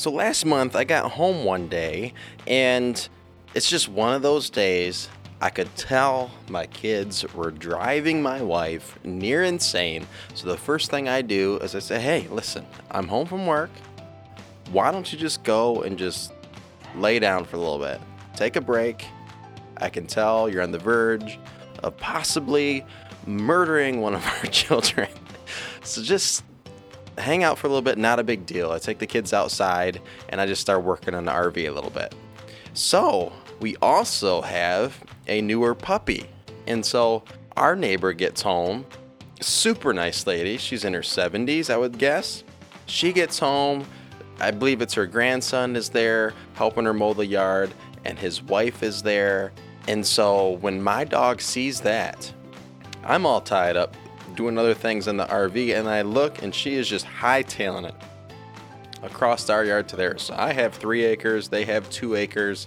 So last month I got home one day and it's just one of those days I could tell my kids were driving my wife near insane. So the first thing I do is I say, "Hey, listen, I'm home from work. Why don't you just go and just lay down for a little bit? Take a break. I can tell you're on the verge of possibly murdering one of our children. so just hang out for a little bit, not a big deal. I take the kids outside and I just start working on the RV a little bit. So, we also have a newer puppy. And so, our neighbor gets home, super nice lady. She's in her 70s, I would guess. She gets home, I believe it's her grandson is there helping her mow the yard, and his wife is there. And so, when my dog sees that, I'm all tied up doing other things in the RV, and I look and she is just hightailing it across our yard to theirs. So I have three acres, they have two acres.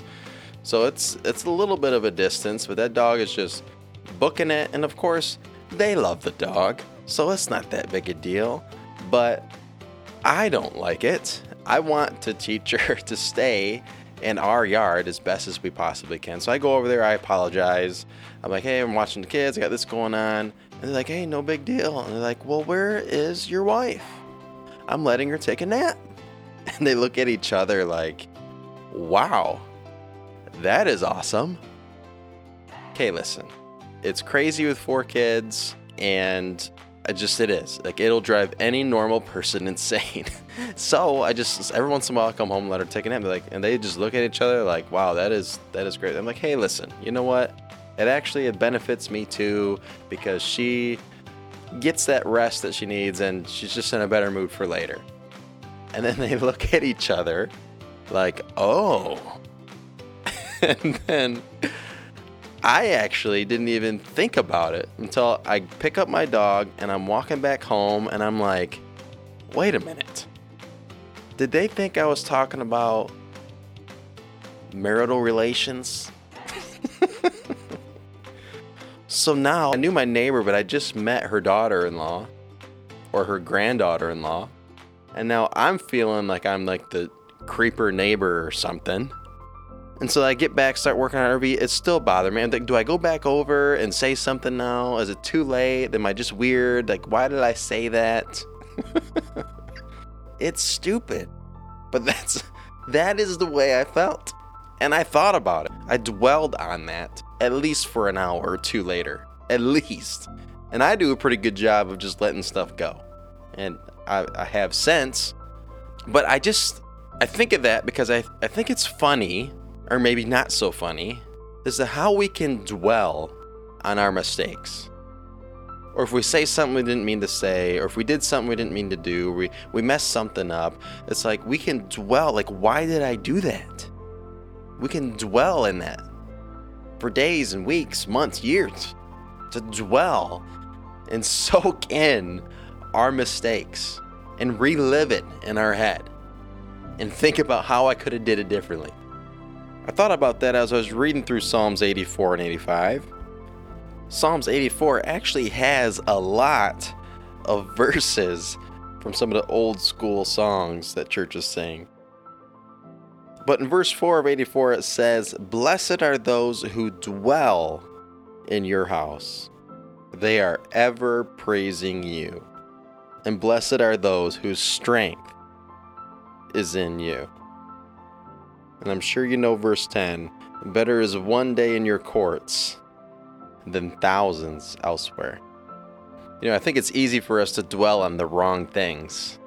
So it's it's a little bit of a distance, but that dog is just booking it, and of course, they love the dog, so it's not that big a deal. But I don't like it. I want to teach her to stay in our yard as best as we possibly can. So I go over there, I apologize. I'm like, hey, I'm watching the kids, I got this going on. And they're like, hey, no big deal. And they're like, well, where is your wife? I'm letting her take a nap. And they look at each other like, wow, that is awesome. Okay, listen, it's crazy with four kids, and it just it is. Like it'll drive any normal person insane. so I just every once in a while I come home and let her take a nap. Like, and they just look at each other like, wow, that is that is great. I'm like, hey, listen, you know what? It actually it benefits me too because she gets that rest that she needs and she's just in a better mood for later. And then they look at each other like, oh. and then I actually didn't even think about it until I pick up my dog and I'm walking back home and I'm like, wait a minute. Did they think I was talking about marital relations? so now I knew my neighbor, but I just met her daughter in law or her granddaughter in law. And now I'm feeling like I'm like the creeper neighbor or something. And so I get back, start working on RV. It's still bothering me. I'm like, do I go back over and say something now? Is it too late? Am I just weird? Like, why did I say that? it's stupid. But that's that is the way I felt. And I thought about it. I dwelled on that at least for an hour or two later. At least. And I do a pretty good job of just letting stuff go. And I, I have sense. But I just I think of that because I, I think it's funny or maybe not so funny, is how we can dwell on our mistakes. Or if we say something we didn't mean to say, or if we did something we didn't mean to do, we, we messed something up, it's like we can dwell, like, why did I do that? We can dwell in that for days and weeks, months, years, to dwell and soak in our mistakes and relive it in our head and think about how I could have did it differently. I thought about that as I was reading through Psalms 84 and 85. Psalms 84 actually has a lot of verses from some of the old school songs that churches sing. But in verse 4 of 84, it says, Blessed are those who dwell in your house, they are ever praising you. And blessed are those whose strength is in you. And I'm sure you know verse 10 better is one day in your courts than thousands elsewhere. You know, I think it's easy for us to dwell on the wrong things.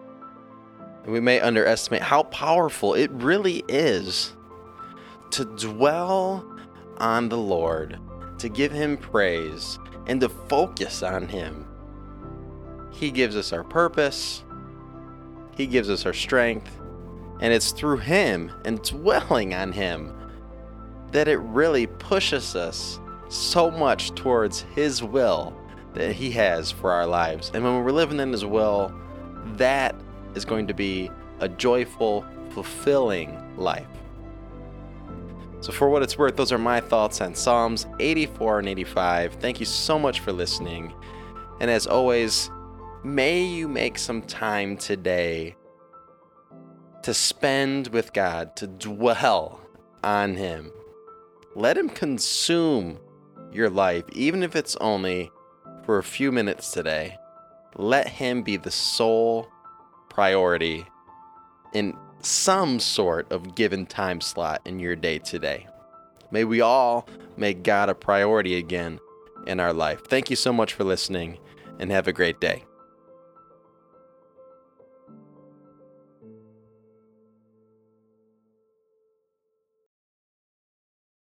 We may underestimate how powerful it really is to dwell on the Lord, to give Him praise, and to focus on Him. He gives us our purpose, He gives us our strength, and it's through Him and dwelling on Him that it really pushes us so much towards His will that He has for our lives. And when we're living in His will, that is going to be a joyful, fulfilling life. So, for what it's worth, those are my thoughts on Psalms 84 and 85. Thank you so much for listening. And as always, may you make some time today to spend with God, to dwell on Him. Let Him consume your life, even if it's only for a few minutes today. Let Him be the sole priority in some sort of given time slot in your day today. May we all make God a priority again in our life. Thank you so much for listening and have a great day.